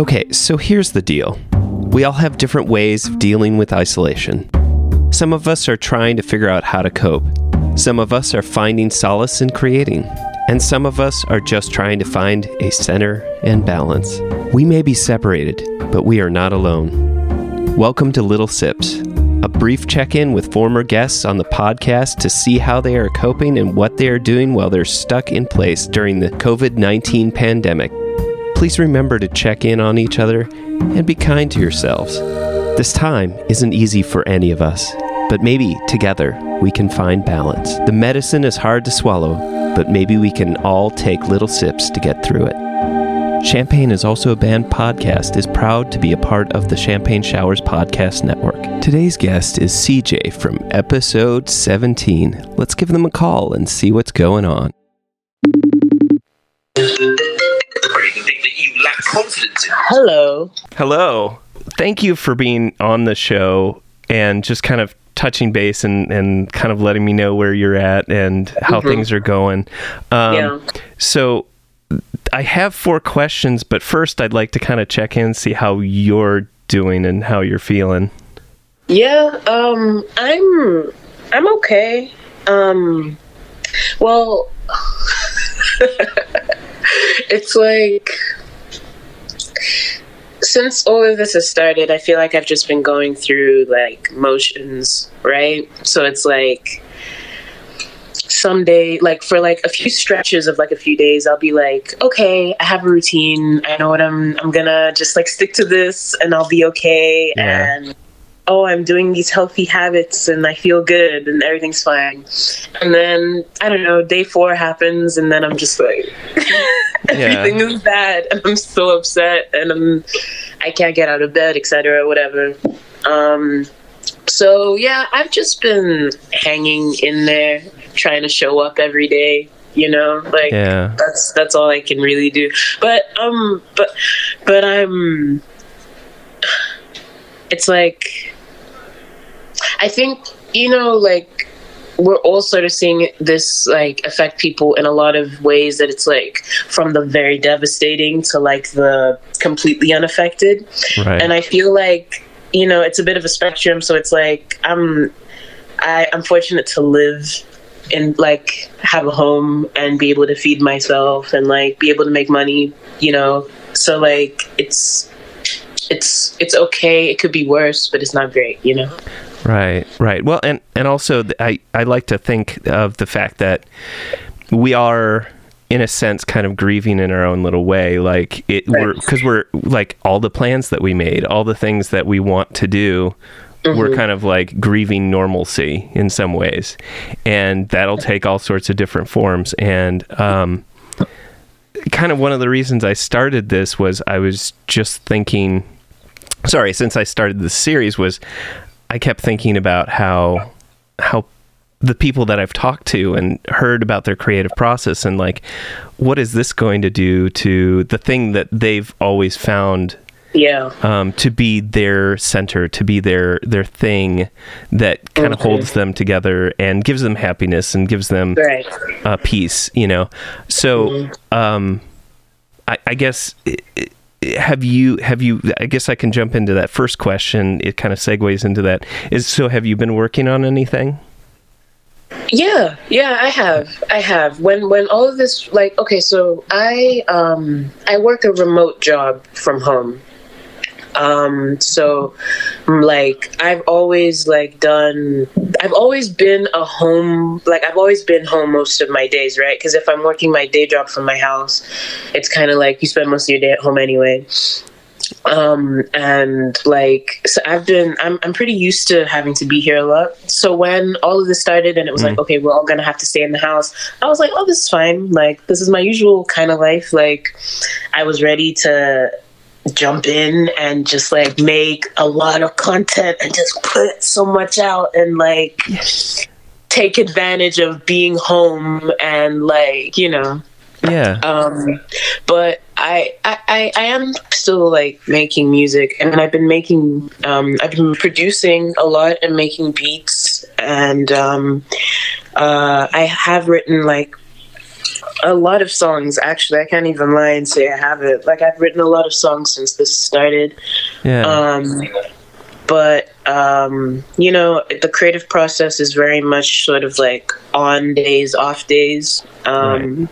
Okay, so here's the deal we all have different ways of dealing with isolation. Some of us are trying to figure out how to cope, some of us are finding solace in creating, and some of us are just trying to find a center and balance. We may be separated, but we are not alone. Welcome to Little Sips, a brief check in with former guests on the podcast to see how they are coping and what they are doing while they're stuck in place during the COVID 19 pandemic. Please remember to check in on each other and be kind to yourselves. This time isn't easy for any of us, but maybe together we can find balance. The medicine is hard to swallow, but maybe we can all take little sips to get through it. Champagne is also a band podcast is proud to be a part of the Champagne Showers podcast network. Today's guest is CJ from episode 17. Let's give them a call and see what's going on. Confidence in. Hello. Hello. Thank you for being on the show and just kind of touching base and, and kind of letting me know where you're at and how Mm-hmm. things are going. Um, Yeah. So I have four questions, but first I'd like to kind of check in, see how you're doing and how you're feeling. Yeah, um I'm I'm okay. Um well it's like since all of this has started, I feel like I've just been going through like motions, right? So it's like someday like for like a few stretches of like a few days I'll be like, okay, I have a routine. I know what I'm I'm gonna just like stick to this and I'll be okay Yeah. and oh, I'm doing these healthy habits and I feel good and everything's fine. And then I don't know, day 4 happens and then I'm just like everything is bad and I'm so upset and I'm I can't get out of bed, etc. whatever. Um so yeah, I've just been hanging in there, trying to show up every day. You know, like Yeah. that's that's all I can really do. But um, but but I'm. It's like, I think you know, like we're all sort of seeing this like affect people in a lot of ways that it's like from the very devastating to like the completely unaffected Right. and I feel like you know it's a bit of a spectrum. So it's like I'm I, I'm fortunate to live and like have a home and be able to feed myself and like be able to make money. You know, so like it's it's it's okay. It could be worse, but it's not great. You know. Right, right. Well, and and also th- I I like to think of the fact that we are in a sense kind of grieving in our own little way. Like it we're because we're like all the plans that we made all the things that we want to do we're kind of like grieving normalcy in some ways. And that'll take all sorts of different forms. And um kind of one of the reasons I started this was I was just thinking sorry since I started this series was I kept thinking about how how the people that I've talked to and heard about their creative process and like what is this going to do to the thing that they've always found Yeah. um, to be their center, to be their their thing that kind of Okay. holds them together and gives them happiness and gives them Right. uh, peace, you know. So, um, I, I guess i- i- have you have you? I guess I can jump into that first question. It kind of segues into that. Is so? Have you been working on anything? Yeah, yeah, I have. I have. When when all of this like okay, so I um I work a remote job from home. Um so mm, like I've always like done I've always been a home like I've always been home most of my days, right? Cuz if I'm working my day job from my house, it's kind of like you spend most of your day at home anyway. Um and like so i've been I'm, I'm pretty used to having to be here a lot. So when all of this started and it was like okay we're all gonna have to stay in the house i was like oh this is fine. Like this is my usual kind of life. Like i was ready to jump in and just like make a lot of content and just put so much out and like take advantage of being home and like you know Yeah. um, but I, I, I, I am still like making music, and I've been making, um, I've been producing a lot and making beats, and um, uh, I have written like a lot of songs actually. I can't even lie and say I have it Like I've written a lot of songs since this started. Yeah. Um, but um, you know, the creative process is very much sort of like on days, off days. Um,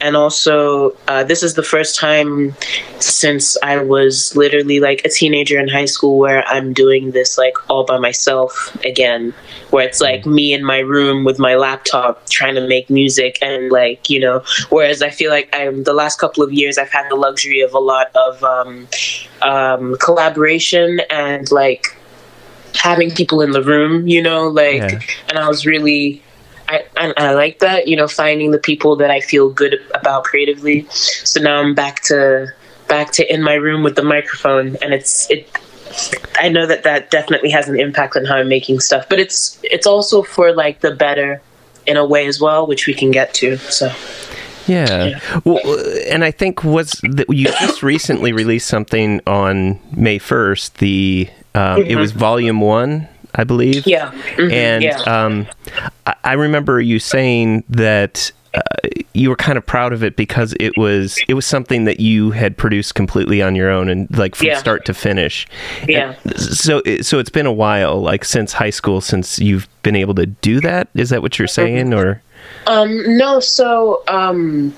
And also, uh, this is the first time since I was literally like a teenager in high school where I'm doing this like all by myself again, where it's like me in my room with my laptop trying to make music and like, you know, whereas I feel like I'm the last couple of years I've had the luxury of a lot of um, um, collaboration and like having people in the room, you know, like, Yeah. and I was really, I, I, I like that, you know, finding the people that I feel good about creatively. So now I'm back to, back to in my room with the microphone and it's, it, I know that that definitely has an impact on how I'm making stuff, but it's, it's also for like the better in a way as well, which we can get to. So, Yeah. Well, uh, and I think was that you just recently released something on May 1st. The um, it was volume 1, I believe. yeah. Mhm, And yeah. um, I, I remember you saying that uh, you were kind of proud of it because it was it was something that you had produced completely on your own and like from Yeah. start to finish. Yeah. And so it, so it's been a while, like since high school, since you've been able to do that. Is that what you're saying, or? Um, no, so um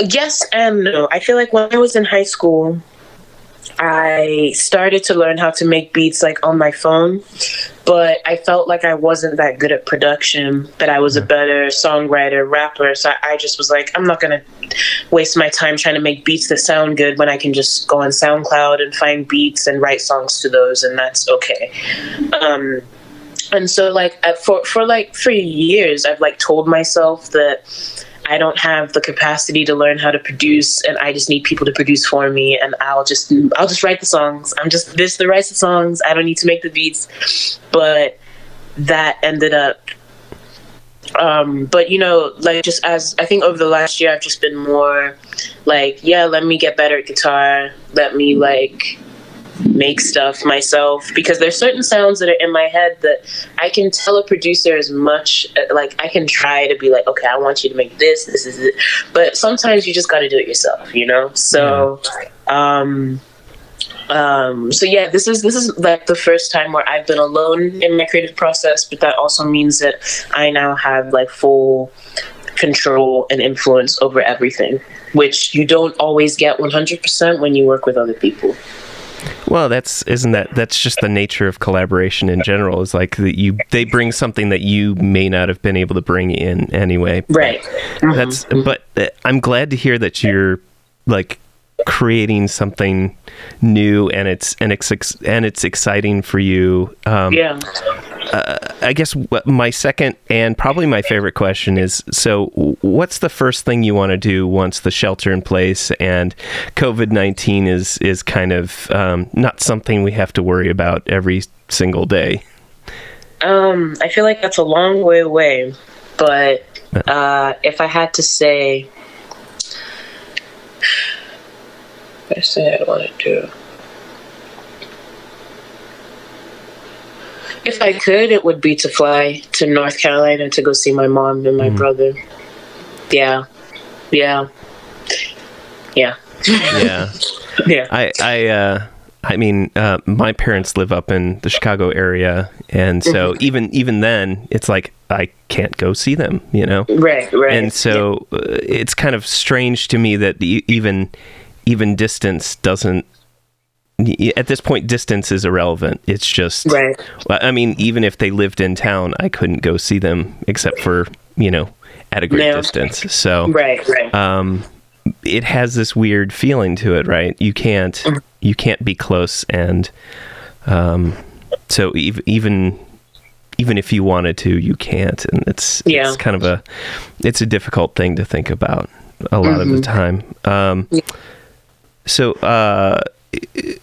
yes and no. I feel like when I was in high school, I started to learn how to make beats like on my phone, but I felt like I wasn't that good at production, that I was a better songwriter, rapper. So I, I just was like, I'm not gonna waste my time trying to make beats that sound good when I can just go on SoundCloud and find beats and write songs to those, and that's okay. Um, and so like uh, for for like for years i've like told myself that i don't have the capacity to learn how to produce and i just need people to produce for me and i'll just i'll just write the songs. I'm just this the writes the songs. I don't need to make the beats. But that ended up um but you know like just as i think over the last year i've just been more like yeah let me get better at guitar. Let me like make stuff myself because there's certain sounds that are in my head that I can tell a producer as much uh, like I can try to be like okay I want you to make this this is it but sometimes you just got to do it yourself you know? So um um so yeah this is this is like the first time where I've been alone in my creative process but that also means that I now have like full control and influence over everything which you don't always get 100% when you work with other people Well, that's isn't that that's just the nature of collaboration in general. Is like that you they bring something that you may not have been able to bring in anyway. right That's but uh, I'm glad to hear that you're like creating something new and it's and it's and it's exciting for you. Um, yeah I guess my second and probably my favorite question is so what's the first thing you want to do once the shelter in place and COVID-19 is is kind of um, not something we have to worry about every single day. Um, I feel like that's a long way away, but uh, if I had to say, if I say I want to do, if I could, it would be to fly to North Carolina to go see my mom and my brother. Yeah, yeah, yeah, Yeah. yeah. I I uh I mean, uh, my parents live up in the Chicago area, and so even even then, it's like I can't go see them, you know. Right, right. And so uh, it's kind of strange to me that e- even even distance doesn't. At this point, distance is irrelevant. It's just right. i mean, even if they lived in town, I couldn't go see them except for you know at a great Yeah. distance. So right, right. um, it has this weird feeling to it, right? You can't Mm. you can't be close, and um, so ev- even even if you wanted to, you can't, and it's Yeah. it's kind of a it's a difficult thing to think about a lot of the time. Um, so. Uh,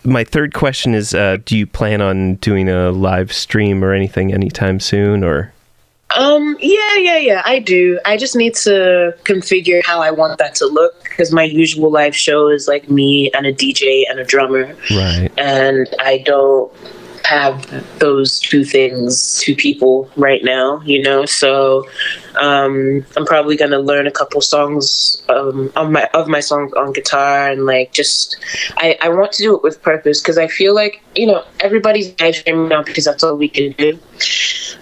my third question is: uh, Do you plan on doing a live stream or anything anytime soon? Or Um, yeah, yeah, yeah, I do. I just need to configure how I want that to look because my usual live show is like me and a DJ and a drummer, right? and I don't have those two things to people right now, you know. So um, I'm probably gonna learn a couple songs um, of my of my songs on guitar and like just I, I want to do it with purpose because I feel like you know everybody's dreaming now because that's all we can do,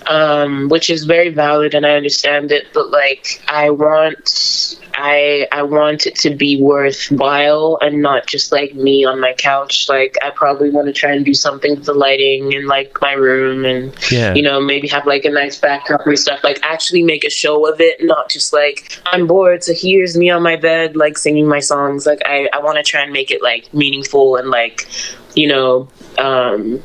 um, which is very valid and I understand it. But like I want I I want it to be worthwhile and not just like me on my couch. Like I probably want to try and do something with the lighting in like my room and Yeah. you know maybe have like a nice backdrop and stuff. Like actually make a show of it, not just like I'm bored, so here's me on my bed like singing my songs. Like I I want to try and make it like meaningful and like you know um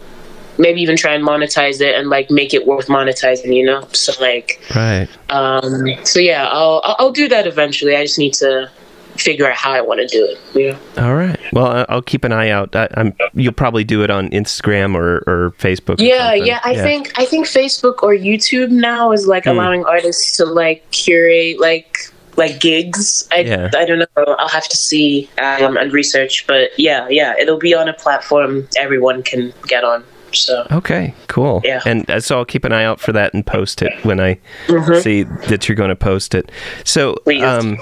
maybe even try and monetize it and like make it worth monetizing you know so like Right. um, so yeah, I'll I'll do that eventually. I just need to figure out how I want to do it. Yeah. All right. Well, I'll keep an eye out. I, I'm. You'll probably do it on Instagram or, or Facebook. or Yeah, something. yeah. I think I think Facebook or YouTube now is like Hmm. allowing artists to like curate like like gigs. I Yeah. I don't know. I'll have to see um, and research. But yeah, yeah, it'll be on a platform everyone can get on. So Okay, cool. Yeah. And uh, so I'll keep an eye out for that and post it when I Mhm. see that you're going to post it. So, Please. um,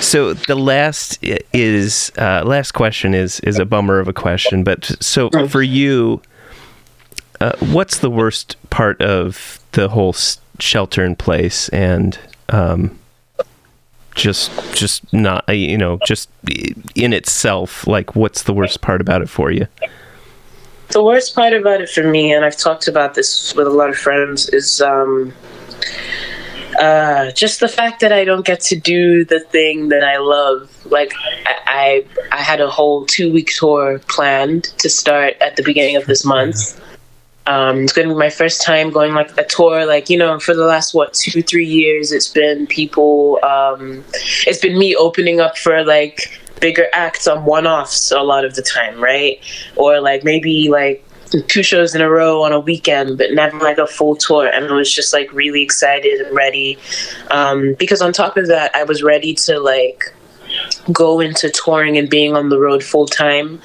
so the last is uh, last question is is a bummer of a question, but so Mm. for you, uh, what's the worst part of the whole s- shelter in place and um, just just not uh, you know just in itself like what's the worst part about it for you? The worst part about it for me, and I've talked about this with a lot of friends, is um, uh, just the fact that I don't get to do the thing that I love. Like I, I, I had a whole two week tour planned to start at the beginning of this month. Um, it's going to be my first time going like a tour. Like you know, for the last what two, three years, it's been people. Um, it's been me opening up for like bigger acts on one-offs a lot of the time, right? Or like maybe like two shows in a row on a weekend, but never like a full tour. And I was just like really excited and ready. Um, because on top of that, I was ready to like go into touring and being on the road full time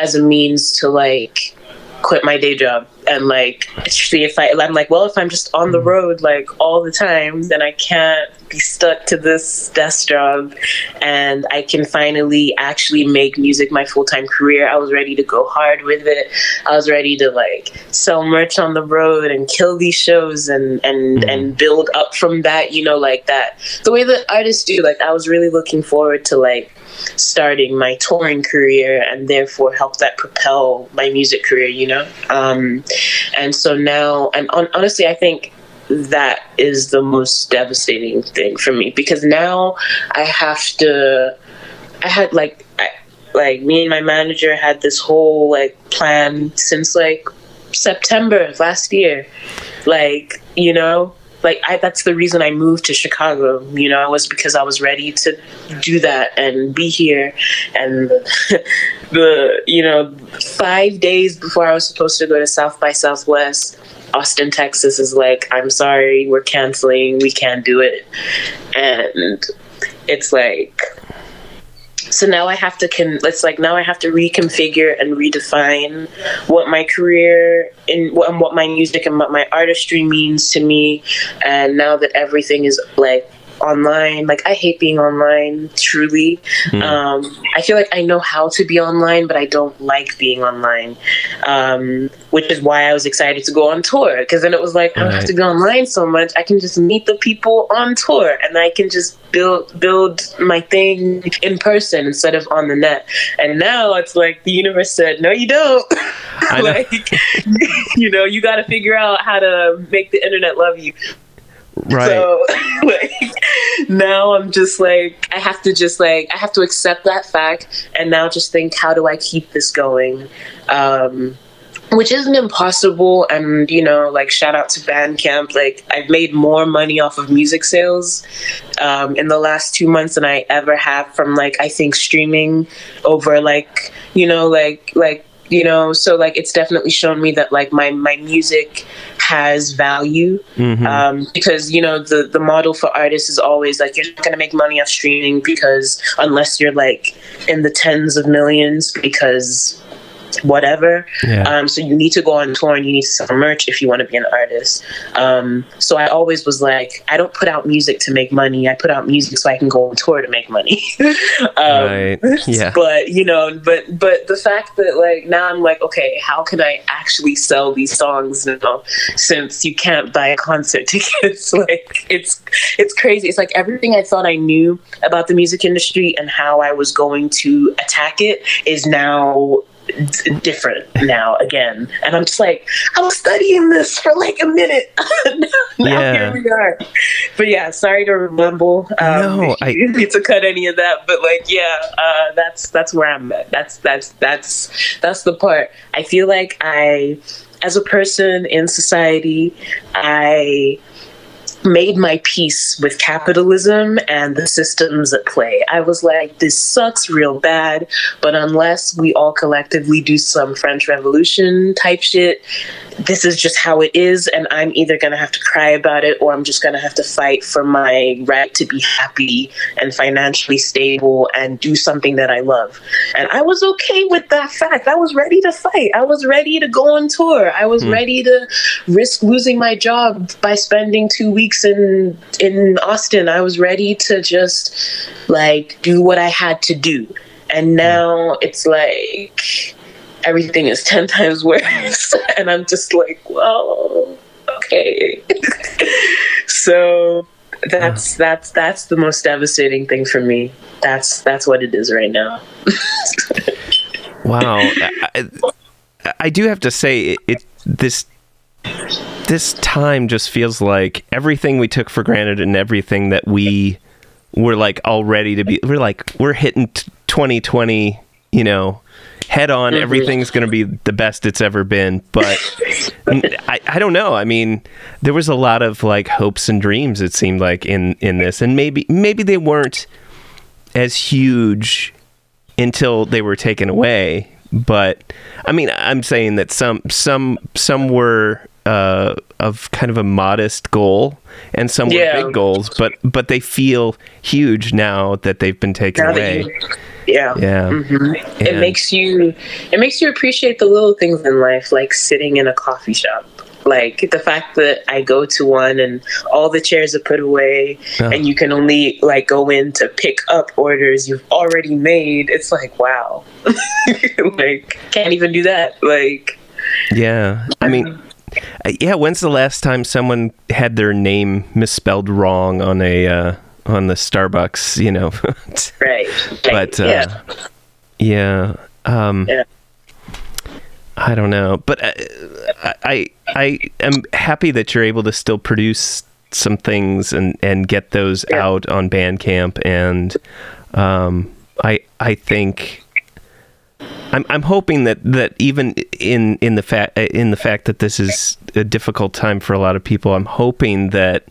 as a means to like quit my day job and like see if I I'm like well if I'm just on the road like all the time then I can't be stuck to this desk job. And I can finally actually make music my full-time career. I was ready to go hard with it. I was ready to like sell merch on the road and kill these shows and and and build up from that you know like that. The way that artists do like I was really looking forward to like starting my touring career and therefore help that propel my music career you know? Um, and so now and on, honestly i think that is the most devastating thing for me because now i have to i had like I, like me and my manager had this whole like plan since like september last year. Like you know like I, that's the reason I moved to Chicago. You know, it was because I was ready to do that and be here. And the you know five days before I was supposed to go to South by Southwest, Austin, Texas is like, I'm sorry, we're canceling. We can't do it. And it's like so now I have to con. It's like now I have to reconfigure and redefine what my career what, and what my music and what my artistry means to me. And now that everything is like online, like I hate being online. Truly, um, I feel like I know how to be online, but I don't like being online. Um, which is why I was excited to go on tour because then it was like I don't have to be online so much. I can just meet the people on tour, and I can just build build my thing in person instead of on the net. And now it's like the universe said, "No, you don't." I know. like, you know, you got to figure out how to make the internet love you. Right. So like now I'm just like I have to just like I have to accept that fact and now just think how do I keep this going? Um which isn't impossible and you know like shout out to bandcamp like i've made more money off of music sales um, in the last two months than i ever have from like i think streaming over like you know like like you know so like it's definitely shown me that like my my music has value Mhm. um, because you know the the model for artists is always like you're not going to make money off streaming because unless you're like in the tens of millions because whatever. Yeah. Um, so you need to go on tour and you need to sell merch if you want to be an artist. Um, so I always was like, I don't put out music to make money. I put out music so I can go on tour to make money. um, Right. Yeah. But you know, but but the fact that like now I'm like, okay, how can I actually sell these songs now? Since you can't buy a concert tickets, like it's it's crazy. It's like everything I thought I knew about the music industry and how I was going to attack it is now d- different now again. And i'm just like i was studying this for like a minute. Now Yeah. here we are. But yeah sorry to remember um, No, I- need to cut any of that but like yeah uh, that's that's where i'm at. That's that's that's that's the part. I feel like i as a person in society i made my peace with capitalism and the systems at play. I was like, this sucks real bad, but unless we all collectively do some French Revolution type shit, this is just how it is, and I'm either gonna have to cry about it or I'm just gonna have to fight for my right to be happy and financially stable and do something that I love. And I was okay with that fact. I was ready to fight. I was ready to go on tour. I was hmm. ready to risk losing my job by spending two weeks in in Austin. I was ready to just like do what I had to do. And hmm. now it's like everything is 10 times worse. and I'm just like, well, okay. so that's that's that's the most devastating thing for me. That's that's what it is right now. Wow. I, I do have to say it, it this this time just feels like everything we took for granted and everything that we were like all ready to be we're like we're hitting t- 2020, you know, head on Mhm. everything's going to be the best it's ever been, but I, I don't know. I mean, there was a lot of like hopes and dreams it seemed like in in this and maybe maybe they weren't as huge until they were taken away. But I mean, I'm saying that some some some were uh, of kind of a modest goal, and some Yeah. were big goals. But but they feel huge now that they've been taken Now away. you- yeah. yeah, hmm It makes you it makes you appreciate the little things in life, like sitting in a coffee shop. Like the fact that I go to one and all the chairs are put away Oh. and you can only like go in to pick up orders you've already made. It's like wow. like can't even do that. Like yeah. I mean. uh, Yeah, when's the last time someone had their name misspelled wrong on a uh, on the Starbucks? You know, right. but uh, yeah. yeah, um, Yeah. I don't know, but uh, I I am happy that you're able to still produce some things and and get those Yeah. out on Bandcamp, and um, I I think. I'm I'm hoping that, that even in in the fact in the fact that this is a difficult time for a lot of people, I'm hoping that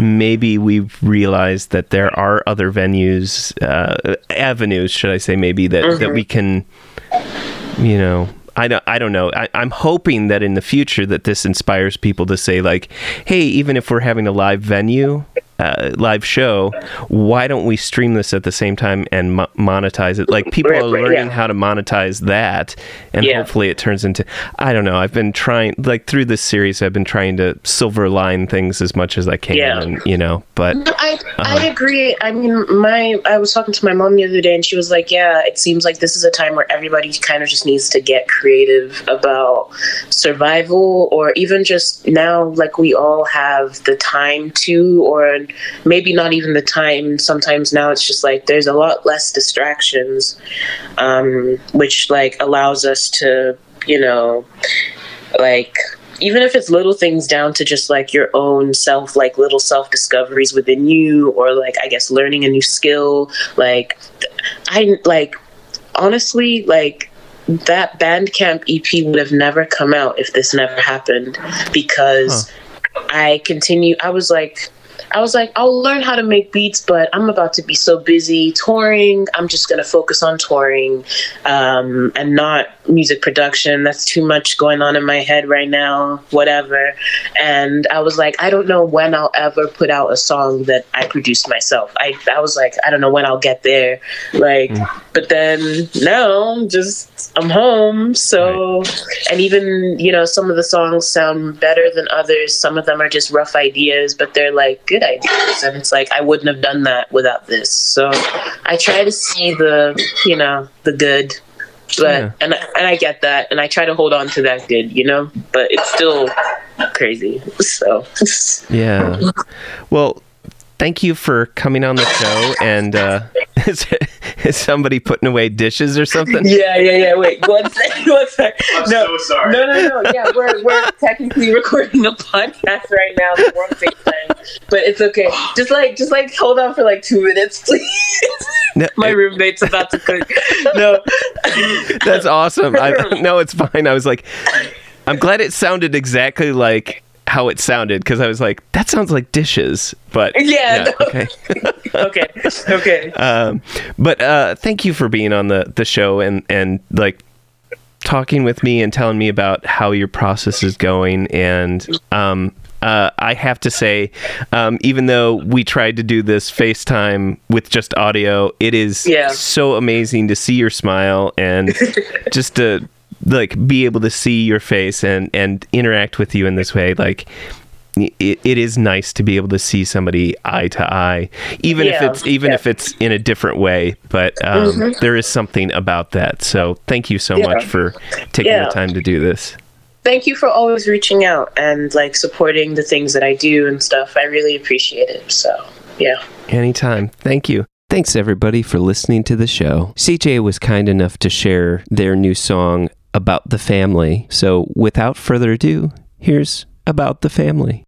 maybe we've realized that there are other venues, uh, avenues, should I say, maybe that, that we can, you know, I don't, I don't know. I, I'm hoping that in the future that this inspires people to say like, hey, even if we're having a live venue, uh, live show, why don't we stream this at the same time and mo- monetize it? Like people Right, are right, learning yeah. how to monetize that, and Yeah. hopefully it turns into. I don't know. I've been trying, like through this series, I've been trying to silver line things as much as I can, Yeah. and you know, but No, I Uh-huh. I agree. I mean, my I was talking to my mom the other day, and she was like, "Yeah, it seems like this is a time where everybody kind of just needs to get creative about survival, or even just now, like we all have the time to, or maybe not even the time. Sometimes now it's just like there's a lot less distractions, um, which like allows us to, you know, like even if it's little things down to just like your own self like little self discoveries within you or like i guess learning a new skill like i like honestly like that bandcamp ep would have never come out if this never happened because i continue i was like I was like, I'll learn how to make beats, but I'm about to be so busy touring. I'm just gonna focus on touring um, and not music production. That's too much going on in my head right now. Whatever. And I was like, I don't know when I'll ever put out a song that I produced myself. I I was like, I don't know when I'll get there. Like, mm. but then now I'm just I'm home. So, right. and even you know some of the songs sound better than others. Some of them are just rough ideas, but they're like good ideas. And it's like I wouldn't have done that without this. So, I try to see the you know the good but yeah. and and I get that, and I try to hold on to that good, you know. But it's still crazy. So yeah. Well, thank you for coming on the show. And uh, is, is somebody putting away dishes or something? Yeah, yeah, yeah. Wait, one second, one second. I'm no, so sorry. No, no, no. Yeah, we're we're technically recording a podcast right now. We're on but it's okay. Just like just like hold on for like two minutes, please. No, My roommate's about to cook. No, that's awesome. I no, it's fine. I was like, I'm glad it sounded exactly like how it sounded because I was like, that sounds like dishes. But yeah, yeah okay, okay, okay. Um, but uh, thank you for being on the the show and and like talking with me and telling me about how your process is going and um, uh, I have to say, um, even though we tried to do this FaceTime with just audio, it is yeah. so amazing to see your smile and just to like be able to see your face and and interact with you in this way like it, it is nice to be able to see somebody eye to eye even yeah, if it's even yeah. if it's in a different way but um, mm-hmm. there is something about that. So thank you so yeah. much for taking the time to do this. Thank you for always reaching out and like supporting the things that i do and stuff. I really appreciate it. So yeah. Anytime. Thank you. Thanks everybody for listening to the show. CJ was kind enough to share their new song about the family. So, without further ado, here's About the Family.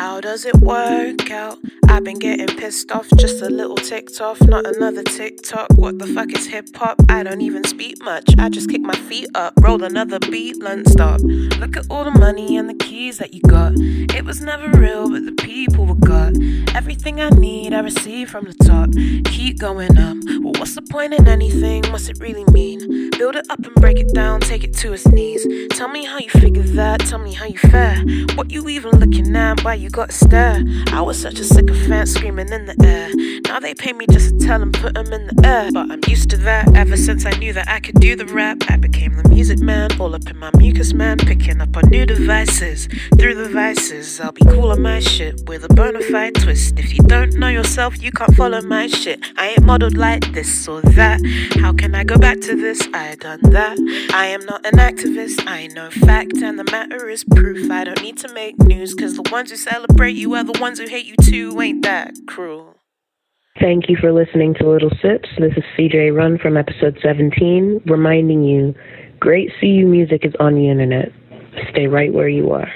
How does it work out? I've been getting pissed off, just a little ticked off, not another TikTok. What the fuck is hip hop? I don't even speak much. I just kick my feet up, roll another beat, learn stop. Look at all the money and the keys that you got. It was never real, but the people were got. Everything I need, I receive from the top. Keep going up. Well, what's the point in anything? What's it really mean? Build it up and break it down, take it to its knees. Tell me how you figure that, tell me how you fare. What you even looking at, why you gotta stare. I was such a sycophant screaming in the air. Now they pay me just to tell them, put them in the air. But I'm used to that ever since I knew that I could do the rap. I became the music man, all up in my mucus man, picking up on new devices. Through the vices, I'll be cool on my shit with a bona fide twist. If you don't know yourself, you can't follow my shit. I ain't modeled like this or that. How can I go back to this? I done that. I am not an activist, I know fact, and the matter is proof. I don't need to make news, cause the ones who celebrate you are the ones who hate you too. Ain't that cruel? Thank you for listening to Little Sips. This is CJ Run from episode 17, reminding you great CU music is on the internet. Stay right where you are.